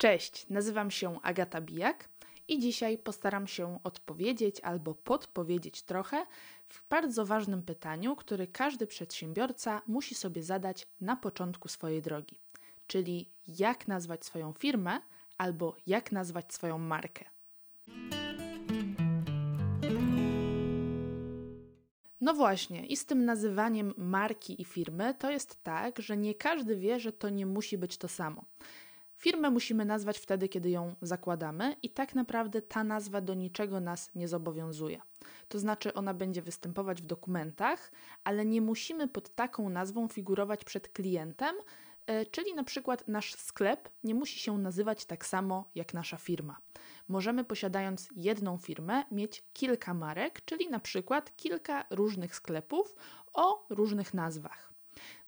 Cześć, nazywam się Agata Bijak i dzisiaj postaram się odpowiedzieć albo podpowiedzieć trochę w bardzo ważnym pytaniu, które każdy przedsiębiorca musi sobie zadać na początku swojej drogi, czyli jak nazwać swoją firmę albo jak nazwać swoją markę. No właśnie, i z tym nazywaniem marki i firmy to jest tak, że nie każdy wie, że to nie musi być to samo. Firmę musimy nazwać wtedy, kiedy ją zakładamy, i tak naprawdę ta nazwa do niczego nas nie zobowiązuje. To znaczy, ona będzie występować w dokumentach, ale nie musimy pod taką nazwą figurować przed klientem, e, czyli na przykład nasz sklep nie musi się nazywać tak samo jak nasza firma. Możemy posiadając jedną firmę mieć kilka marek, czyli na przykład kilka różnych sklepów o różnych nazwach.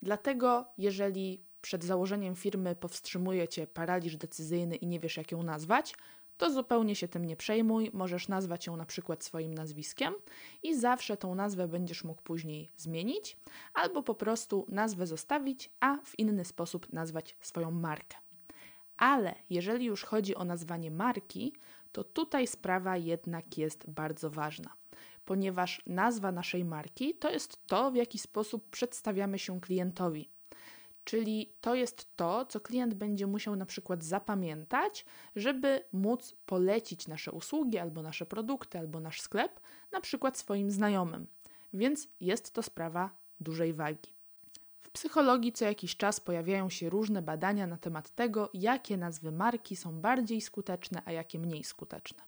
Dlatego, jeżeli przed założeniem firmy powstrzymuje cię paraliż decyzyjny i nie wiesz, jak ją nazwać, to zupełnie się tym nie przejmuj. Możesz nazwać ją na przykład swoim nazwiskiem i zawsze tą nazwę będziesz mógł później zmienić, albo po prostu nazwę zostawić, a w inny sposób nazwać swoją markę. Ale jeżeli już chodzi o nazwanie marki, to tutaj sprawa jednak jest bardzo ważna, ponieważ nazwa naszej marki to jest to, w jaki sposób przedstawiamy się klientowi. Czyli to jest to, co klient będzie musiał na przykład zapamiętać, żeby móc polecić nasze usługi, albo nasze produkty, albo nasz sklep, na przykład swoim znajomym. Więc jest to sprawa dużej wagi. W psychologii co jakiś czas pojawiają się różne badania na temat tego, jakie nazwy marki są bardziej skuteczne, a jakie mniej skuteczne.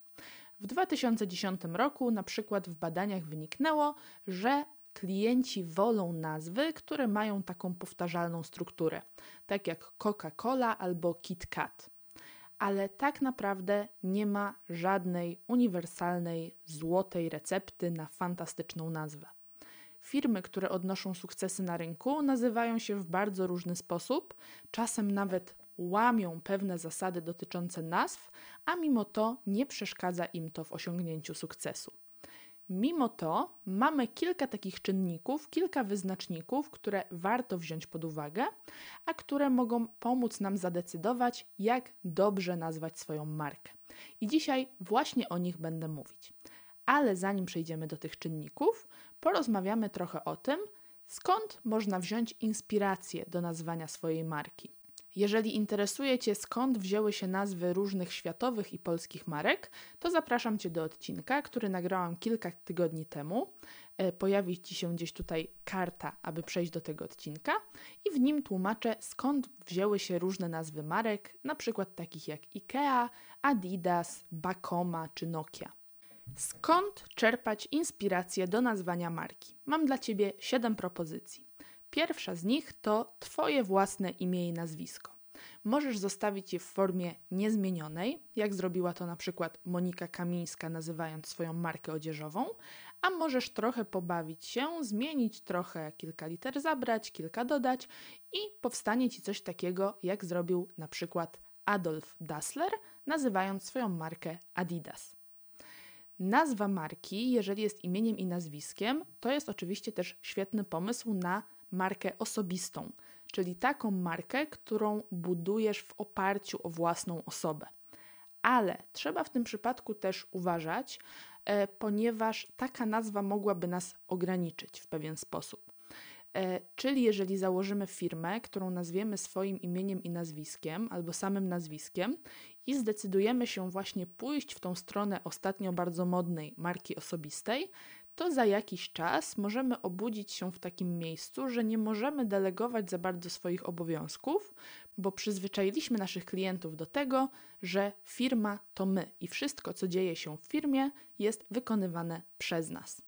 W 2010 roku na przykład w badaniach wyniknęło, że klienci wolą nazwy, które mają taką powtarzalną strukturę, tak jak Coca-Cola albo Kit Kat. Ale tak naprawdę nie ma żadnej uniwersalnej, złotej recepty na fantastyczną nazwę. Firmy, które odnoszą sukcesy na rynku, nazywają się w bardzo różny sposób, czasem nawet łamią pewne zasady dotyczące nazw, a mimo to nie przeszkadza im to w osiągnięciu sukcesu. Mimo to mamy kilka takich czynników, kilka wyznaczników, które warto wziąć pod uwagę, a które mogą pomóc nam zadecydować, jak dobrze nazwać swoją markę. I dzisiaj właśnie o nich będę mówić. Ale zanim przejdziemy do tych czynników, porozmawiamy trochę o tym, skąd można wziąć inspirację do nazwania swojej marki. Jeżeli interesuje Cię, skąd wzięły się nazwy różnych światowych i polskich marek, to zapraszam Cię do odcinka, który nagrałam kilka tygodni temu. E, pojawi Ci się gdzieś tutaj karta, aby przejść do tego odcinka, i w nim tłumaczę, skąd wzięły się różne nazwy marek, na przykład takich jak IKEA, Adidas, Bacoma czy Nokia. Skąd czerpać inspirację do nazwania marki? Mam dla Ciebie 7 propozycji. Pierwsza z nich to Twoje własne imię i nazwisko. Możesz zostawić je w formie niezmienionej, jak zrobiła to na przykład Monika Kamińska, nazywając swoją markę odzieżową, a możesz trochę pobawić się, zmienić trochę kilka liter, zabrać, kilka dodać i powstanie ci coś takiego, jak zrobił na przykład Adolf Dassler, nazywając swoją markę Adidas. Nazwa marki, jeżeli jest imieniem i nazwiskiem, to jest oczywiście też świetny pomysł na markę osobistą, czyli taką markę, którą budujesz w oparciu o własną osobę. Ale trzeba w tym przypadku też uważać, e, ponieważ taka nazwa mogłaby nas ograniczyć w pewien sposób. E, czyli jeżeli założymy firmę, którą nazwiemy swoim imieniem i nazwiskiem, albo samym nazwiskiem, i zdecydujemy się właśnie pójść w tą stronę ostatnio bardzo modnej marki osobistej, to za jakiś czas możemy obudzić się w takim miejscu, że nie możemy delegować za bardzo swoich obowiązków, bo przyzwyczailiśmy naszych klientów do tego, że firma to my i wszystko, co dzieje się w firmie, jest wykonywane przez nas.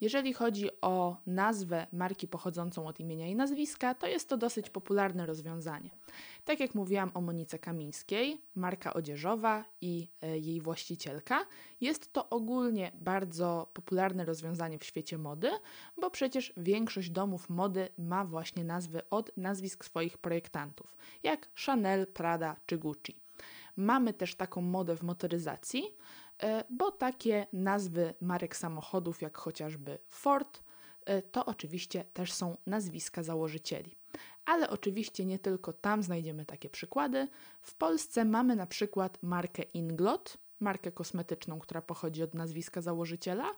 Jeżeli chodzi o nazwę marki pochodzącą od imienia i nazwiska, to jest to dosyć popularne rozwiązanie. Tak jak mówiłam o Monice Kamińskiej, marka odzieżowa i e, jej właścicielka, jest to ogólnie bardzo popularne rozwiązanie w świecie mody, bo przecież większość domów mody ma właśnie nazwy od nazwisk swoich projektantów, jak Chanel, Prada czy Gucci. Mamy też taką modę w motoryzacji, bo takie nazwy marek samochodów, jak chociażby Ford, e, to oczywiście też są nazwiska założycieli. ale oczywiście nie tylko tam znajdziemy takie przykłady. W Polsce mamy na przykład markę Inglot, markę kosmetyczną, która pochodzi od nazwiska założyciela,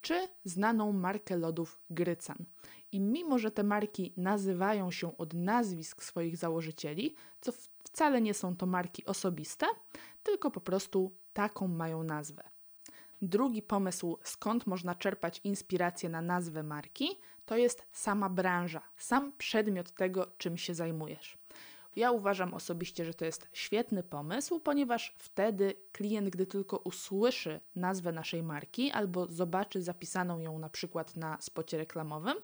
czy znaną markę lodów Grycan. I mimo, że te marki nazywają się od nazwisk swoich założycieli, co wcale nie są to marki osobiste, tylko po prostu taką mają nazwę. Drugi pomysł, skąd można czerpać inspirację na nazwę marki, to jest sama branża, sam przedmiot tego, czym się zajmujesz. Ja uważam osobiście, że to jest świetny pomysł, ponieważ wtedy klient, gdy tylko usłyszy nazwę naszej marki albo zobaczy zapisaną ją na przykład na spocie reklamowym,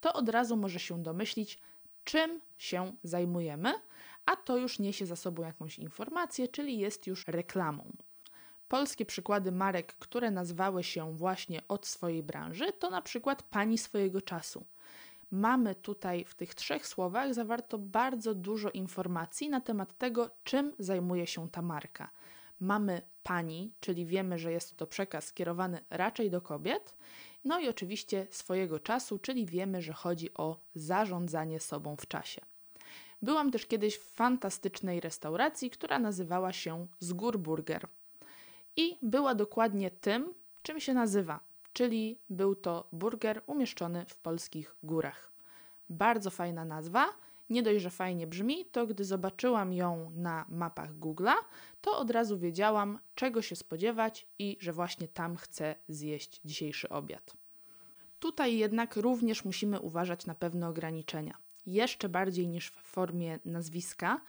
to od razu może się domyślić, czym się zajmujemy, a to już niesie za sobą jakąś informację, czyli jest już reklamą. Polskie przykłady marek, które nazwały się właśnie od swojej branży, to na przykład pani swojego czasu. Mamy tutaj w tych trzech słowach zawarto bardzo dużo informacji na temat tego, czym zajmuje się ta marka. Mamy pani, czyli wiemy, że jest to przekaz skierowany raczej do kobiet, no i oczywiście swojego czasu, czyli wiemy, że chodzi o zarządzanie sobą w czasie. Byłam też kiedyś w fantastycznej restauracji, która nazywała się Zgór Burger i była dokładnie tym, czym się nazywa, czyli był to burger umieszczony w polskich górach. Bardzo fajna nazwa. Nie dość, że fajnie brzmi, to gdy zobaczyłam ją na mapach Google'a, to od razu wiedziałam, czego się spodziewać i że właśnie tam chcę zjeść dzisiejszy obiad. Tutaj jednak również musimy uważać na pewne ograniczenia. Jeszcze bardziej niż w formie nazwiska,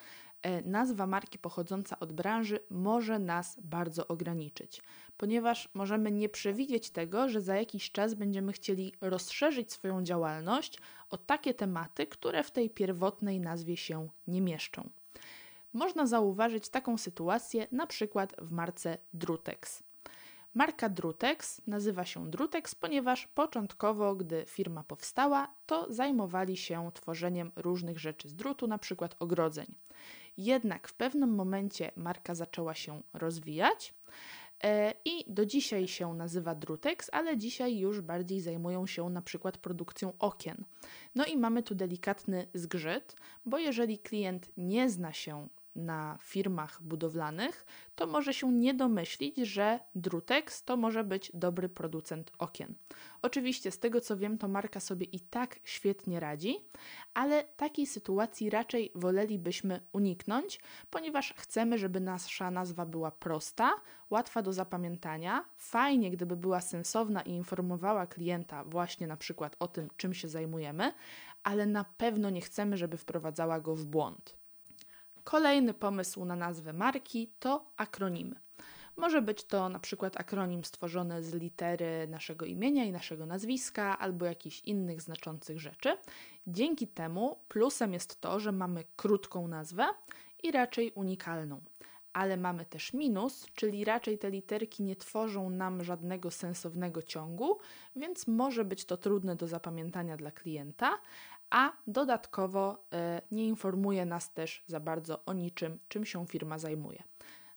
nazwa marki pochodząca od branży może nas bardzo ograniczyć, ponieważ możemy nie przewidzieć tego, że za jakiś czas będziemy chcieli rozszerzyć swoją działalność o takie tematy, które w tej pierwotnej nazwie się nie mieszczą. Można zauważyć taką sytuację na przykład w marce Drutex. Marka Drutex nazywa się Drutex, ponieważ początkowo, gdy firma powstała, to zajmowali się tworzeniem różnych rzeczy z drutu, na przykład ogrodzeń. Jednak w pewnym momencie marka zaczęła się rozwijać e, i do dzisiaj się nazywa Drutex, ale dzisiaj już bardziej zajmują się na przykład produkcją okien. No i mamy tu delikatny zgrzyt, bo jeżeli klient nie zna się na firmach budowlanych, to może się nie domyślić, że Drutex to może być dobry producent okien. Oczywiście, z tego co wiem, to marka sobie i tak świetnie radzi, ale takiej sytuacji raczej wolelibyśmy uniknąć, ponieważ chcemy, żeby nasza nazwa była prosta, łatwa do zapamiętania, fajnie, gdyby była sensowna i informowała klienta właśnie na przykład o tym, czym się zajmujemy, ale na pewno nie chcemy, żeby wprowadzała go w błąd. Kolejny pomysł na nazwę marki to akronimy. Może być to na przykład akronim stworzony z litery naszego imienia i naszego nazwiska, albo jakichś innych znaczących rzeczy. Dzięki temu plusem jest to, że mamy krótką nazwę i raczej unikalną. Ale mamy też minus, czyli raczej te literki nie tworzą nam żadnego sensownego ciągu, więc może być to trudne do zapamiętania dla klienta, a dodatkowo e, nie informuje nas też za bardzo o niczym, czym się firma zajmuje.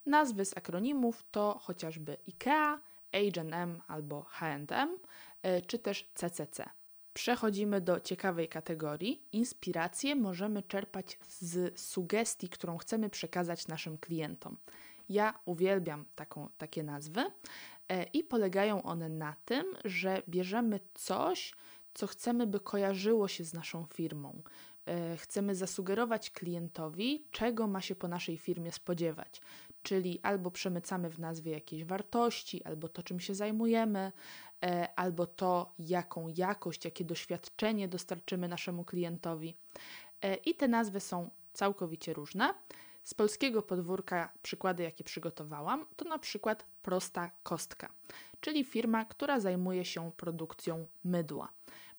Nazwy z akronimów to chociażby IKEA, H&M albo H&M, czy też CCC. Przechodzimy do ciekawej kategorii. Inspiracje możemy czerpać z sugestii, którą chcemy przekazać naszym klientom. Ja uwielbiam taką, takie nazwy e, i polegają one na tym, że bierzemy coś, co chcemy, by kojarzyło się z naszą firmą. E, chcemy zasugerować klientowi, czego ma się po naszej firmie spodziewać. Czyli albo przemycamy w nazwie jakieś wartości, albo to, czym się zajmujemy, e, albo to, jaką jakość, jakie doświadczenie dostarczymy naszemu klientowi. E, I te nazwy są całkowicie różne. Z polskiego podwórka przykłady, jakie przygotowałam, to na przykład Prosta Kostka, czyli firma, która zajmuje się produkcją mydła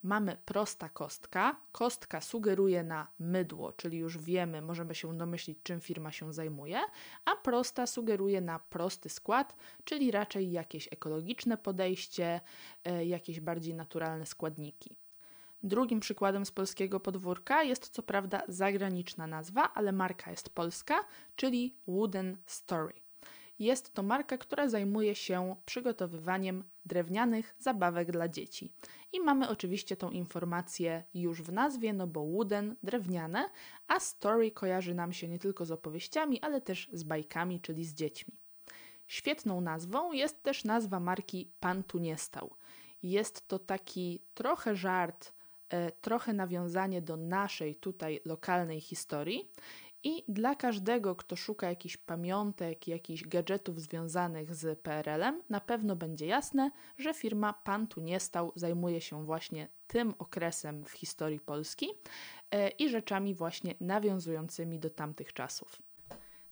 mamy prosta kostka. Kostka sugeruje na mydło, czyli już wiemy, możemy się domyślić, czym firma się zajmuje, a prosta sugeruje na prosty skład, czyli raczej jakieś ekologiczne podejście, e, jakieś bardziej naturalne składniki. Drugim przykładem z polskiego podwórka jest co prawda zagraniczna nazwa, ale marka jest polska, czyli Wooden Story. Jest to marka, która zajmuje się przygotowywaniem drewnianych zabawek dla dzieci. I mamy oczywiście tą informację już w nazwie, no bo wooden, drewniane, a story kojarzy nam się nie tylko z opowieściami, ale też z bajkami, czyli z dziećmi. Świetną nazwą jest też nazwa marki Pan tu nie stał. Jest to taki trochę żart, e, trochę nawiązanie do naszej tutaj lokalnej historii. I dla każdego, kto szuka jakichś pamiątek, jakichś gadżetów związanych z PRL-em, na pewno będzie jasne, że firma Pan tu nie stał zajmuje się właśnie tym okresem w historii Polski e, i rzeczami właśnie nawiązującymi do tamtych czasów.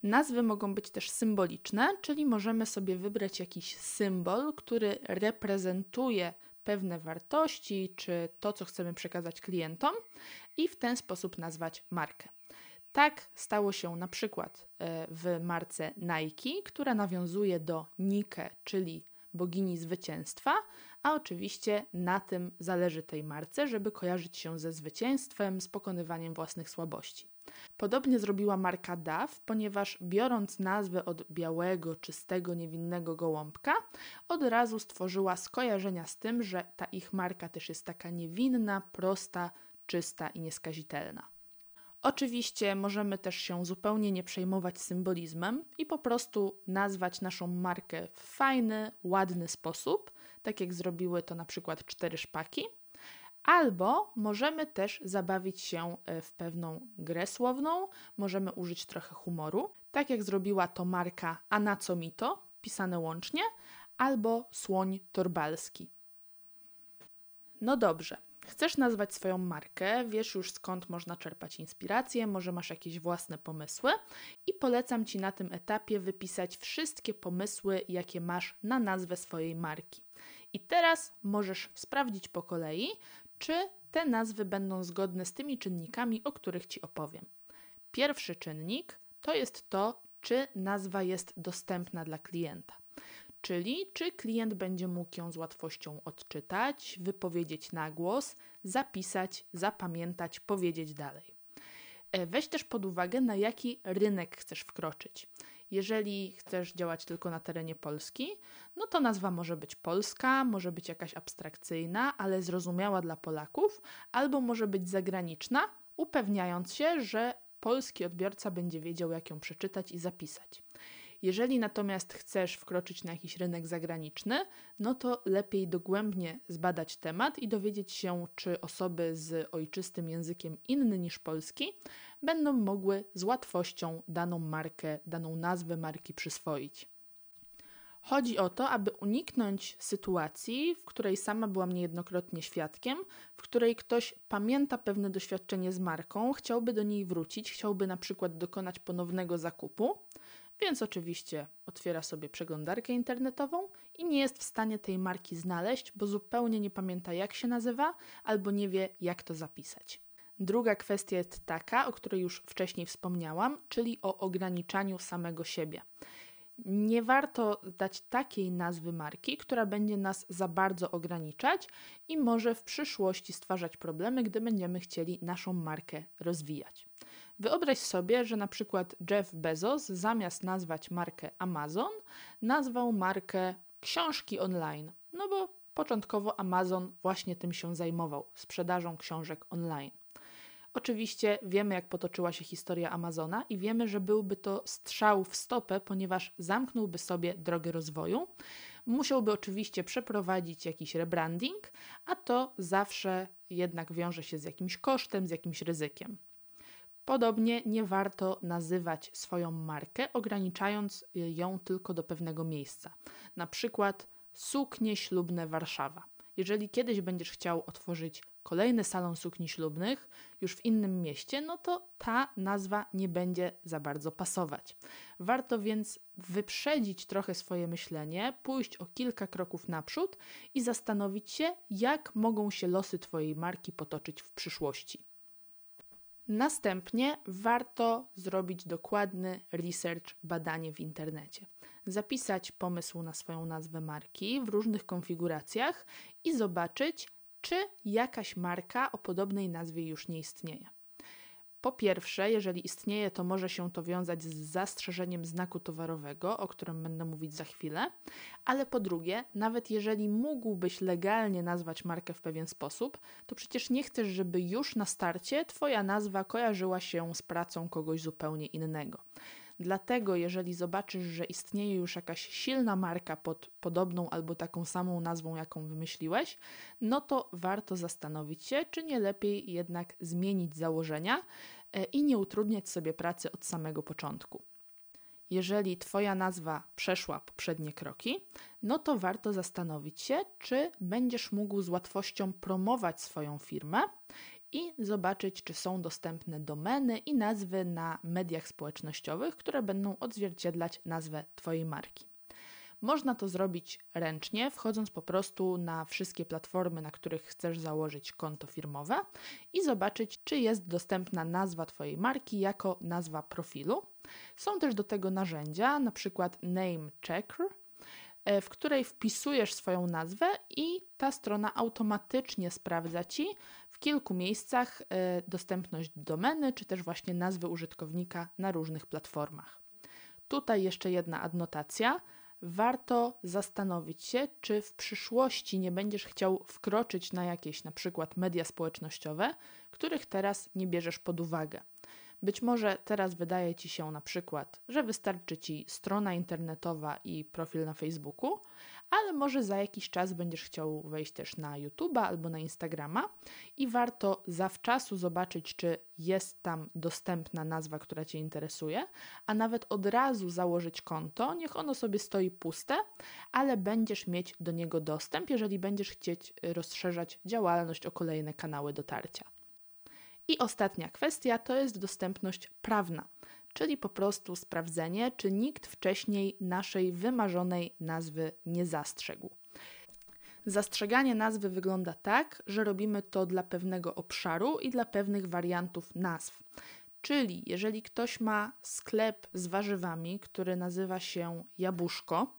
Nazwy mogą być też symboliczne, czyli możemy sobie wybrać jakiś symbol, który reprezentuje pewne wartości czy to, co chcemy przekazać klientom, i w ten sposób nazwać markę. Tak stało się na przykład e, w marce Nike, która nawiązuje do Nike, czyli bogini zwycięstwa, a oczywiście na tym zależy tej marce, żeby kojarzyć się ze zwycięstwem, z pokonywaniem własnych słabości. Podobnie zrobiła marka DAF, ponieważ biorąc nazwę od białego, czystego, niewinnego gołąbka, od razu stworzyła skojarzenia z tym, że ta ich marka też jest taka niewinna, prosta, czysta i nieskazitelna. Oczywiście możemy też się zupełnie nie przejmować symbolizmem i po prostu nazwać naszą markę w fajny, ładny sposób, tak jak zrobiły to na przykład cztery szpaki. Albo możemy też zabawić się e, w pewną grę słowną, możemy użyć trochę humoru, tak jak zrobiła to marka Anacomito, pisane łącznie, albo Słoń Torbalski. No dobrze, Chcesz nazwać swoją markę, wiesz już skąd można czerpać inspirację, może masz jakieś własne pomysły i polecam Ci na tym etapie wypisać wszystkie pomysły, jakie masz na nazwę swojej marki. I teraz możesz sprawdzić po kolei, czy te nazwy będą zgodne z tymi czynnikami, o których Ci opowiem. Pierwszy czynnik to jest to, czy nazwa jest dostępna dla klienta czyli czy klient będzie mógł ją z łatwością odczytać, wypowiedzieć na głos, zapisać, zapamiętać, powiedzieć dalej. E, weź też pod uwagę, na jaki rynek chcesz wkroczyć. Jeżeli chcesz działać tylko na terenie Polski, no to nazwa może być polska, może być jakaś abstrakcyjna, ale zrozumiała dla Polaków, albo może być zagraniczna, upewniając się, że polski odbiorca będzie wiedział, jak ją przeczytać i zapisać. Jeżeli natomiast chcesz wkroczyć na jakiś rynek zagraniczny, no to lepiej dogłębnie zbadać temat i dowiedzieć się, czy osoby z ojczystym językiem inny niż polski będą mogły z łatwością daną markę, daną nazwę marki przyswoić. Chodzi o to, aby uniknąć sytuacji, w której sama byłam niejednokrotnie świadkiem, w której ktoś pamięta pewne doświadczenie z marką, chciałby do niej wrócić, chciałby na przykład dokonać ponownego zakupu, więc oczywiście otwiera sobie przeglądarkę internetową i nie jest w stanie tej marki znaleźć, bo zupełnie nie pamięta jak się nazywa albo nie wie jak to zapisać. Druga kwestia jest taka, o której już wcześniej wspomniałam, czyli o ograniczaniu samego siebie. Nie warto dać takiej nazwy marki, która będzie nas za bardzo ograniczać i może w przyszłości stwarzać problemy, gdy będziemy chcieli naszą markę rozwijać. Wyobraź sobie, że na przykład Jeff Bezos zamiast nazwać markę Amazon, nazwał markę książki online. No bo początkowo Amazon właśnie tym się zajmował sprzedażą książek online. Oczywiście wiemy, jak potoczyła się historia Amazona i wiemy, że byłby to strzał w stopę, ponieważ zamknąłby sobie drogę rozwoju. Musiałby oczywiście przeprowadzić jakiś rebranding, a to zawsze jednak wiąże się z jakimś kosztem, z jakimś ryzykiem. Podobnie nie warto nazywać swoją markę, ograniczając ją tylko do pewnego miejsca. Na przykład suknie ślubne Warszawa. Jeżeli kiedyś będziesz chciał otworzyć kolejny salon sukni ślubnych już w innym mieście, no to ta nazwa nie będzie za bardzo pasować. Warto więc wyprzedzić trochę swoje myślenie, pójść o kilka kroków naprzód i zastanowić się, jak mogą się losy Twojej marki potoczyć w przyszłości. Następnie warto zrobić dokładny research, badanie w internecie. Zapisać pomysł na swoją nazwę marki w różnych konfiguracjach i zobaczyć, czy jakaś marka o podobnej nazwie już nie istnieje. Po pierwsze, jeżeli istnieje, to może się to wiązać z zastrzeżeniem znaku towarowego, o którym będę mówić za chwilę, ale po drugie, nawet jeżeli mógłbyś legalnie nazwać markę w pewien sposób, to przecież nie chcesz, żeby już na starcie Twoja nazwa kojarzyła się z pracą kogoś zupełnie innego. Dlatego, jeżeli zobaczysz, że istnieje już jakaś silna marka pod podobną albo taką samą nazwą, jaką wymyśliłeś, no to warto zastanowić się, czy nie lepiej jednak zmienić założenia e, i nie utrudniać sobie pracy od samego początku. Jeżeli Twoja nazwa przeszła poprzednie kroki, no to warto zastanowić się, czy będziesz mógł z łatwością promować swoją firmę i zobaczyć, czy są dostępne domeny i nazwy na mediach społecznościowych, które będą odzwierciedlać nazwę Twojej marki. Można to zrobić ręcznie, wchodząc po prostu na wszystkie platformy, na których chcesz założyć konto firmowe i zobaczyć, czy jest dostępna nazwa Twojej marki jako nazwa profilu. Są też do tego narzędzia, na przykład Name Checker, E, w której wpisujesz swoją nazwę i ta strona automatycznie sprawdza ci w kilku miejscach e, dostępność domeny, czy też właśnie nazwy użytkownika na różnych platformach. Tutaj jeszcze jedna adnotacja. Warto zastanowić się, czy w przyszłości nie będziesz chciał wkroczyć na jakieś na przykład media społecznościowe, których teraz nie bierzesz pod uwagę. Być może teraz wydaje Ci się na przykład, że wystarczy Ci strona internetowa i profil na Facebooku, ale może za jakiś czas będziesz chciał wejść też na YouTube'a albo na Instagrama i warto zawczasu zobaczyć, czy jest tam dostępna nazwa, która Cię interesuje, a nawet od razu założyć konto, niech ono sobie stoi puste, ale będziesz mieć do niego dostęp, jeżeli będziesz chcieć rozszerzać działalność o kolejne kanały dotarcia. I ostatnia kwestia to jest dostępność prawna, czyli po prostu sprawdzenie, czy nikt wcześniej naszej wymarzonej nazwy nie zastrzegł. Zastrzeganie nazwy wygląda tak, że robimy to dla pewnego obszaru i dla pewnych wariantów nazw. Czyli jeżeli ktoś ma sklep z warzywami, który nazywa się Jabłuszko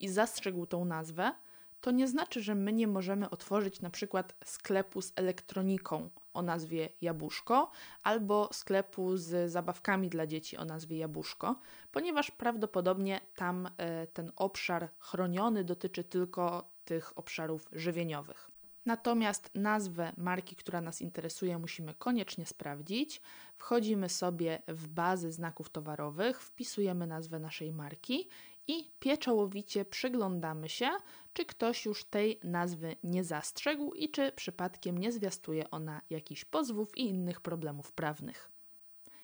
i zastrzegł tą nazwę, to nie znaczy, że my nie możemy otworzyć na przykład sklepu z elektroniką o nazwie Jabłuszko albo sklepu z zabawkami dla dzieci o nazwie Jabłuszko, ponieważ prawdopodobnie tam e, ten obszar chroniony dotyczy tylko tych obszarów żywieniowych. Natomiast nazwę marki, która nas interesuje, musimy koniecznie sprawdzić. Wchodzimy sobie w bazę znaków towarowych, wpisujemy nazwę naszej marki i pieczołowicie przyglądamy się, czy ktoś już tej nazwy nie zastrzegł i czy przypadkiem nie zwiastuje ona jakichś pozwów i innych problemów prawnych.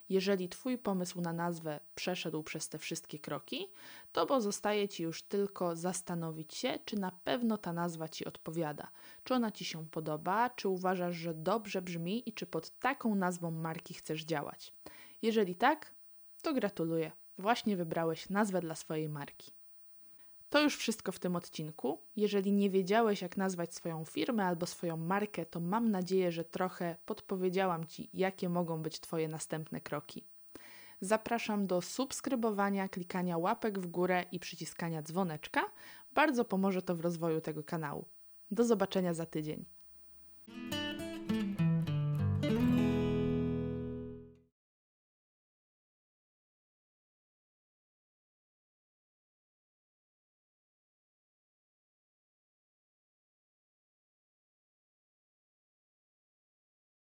Jeżeli Twój pomysł na nazwę przeszedł przez te wszystkie kroki, to pozostaje Ci już tylko zastanowić się, czy na pewno ta nazwa Ci odpowiada, czy ona Ci się podoba, czy uważasz, że dobrze brzmi i czy pod taką nazwą marki chcesz działać. Jeżeli tak, to gratuluję. Właśnie wybrałeś nazwę dla swojej marki. To już wszystko w tym odcinku. Jeżeli nie wiedziałeś, jak nazwać swoją firmę albo swoją markę, to mam nadzieję, że trochę podpowiedziałam Ci, jakie mogą być Twoje następne kroki. Zapraszam do subskrybowania, klikania łapek w górę i przyciskania dzwoneczka. Bardzo pomoże to w rozwoju tego kanału. Do zobaczenia za tydzień.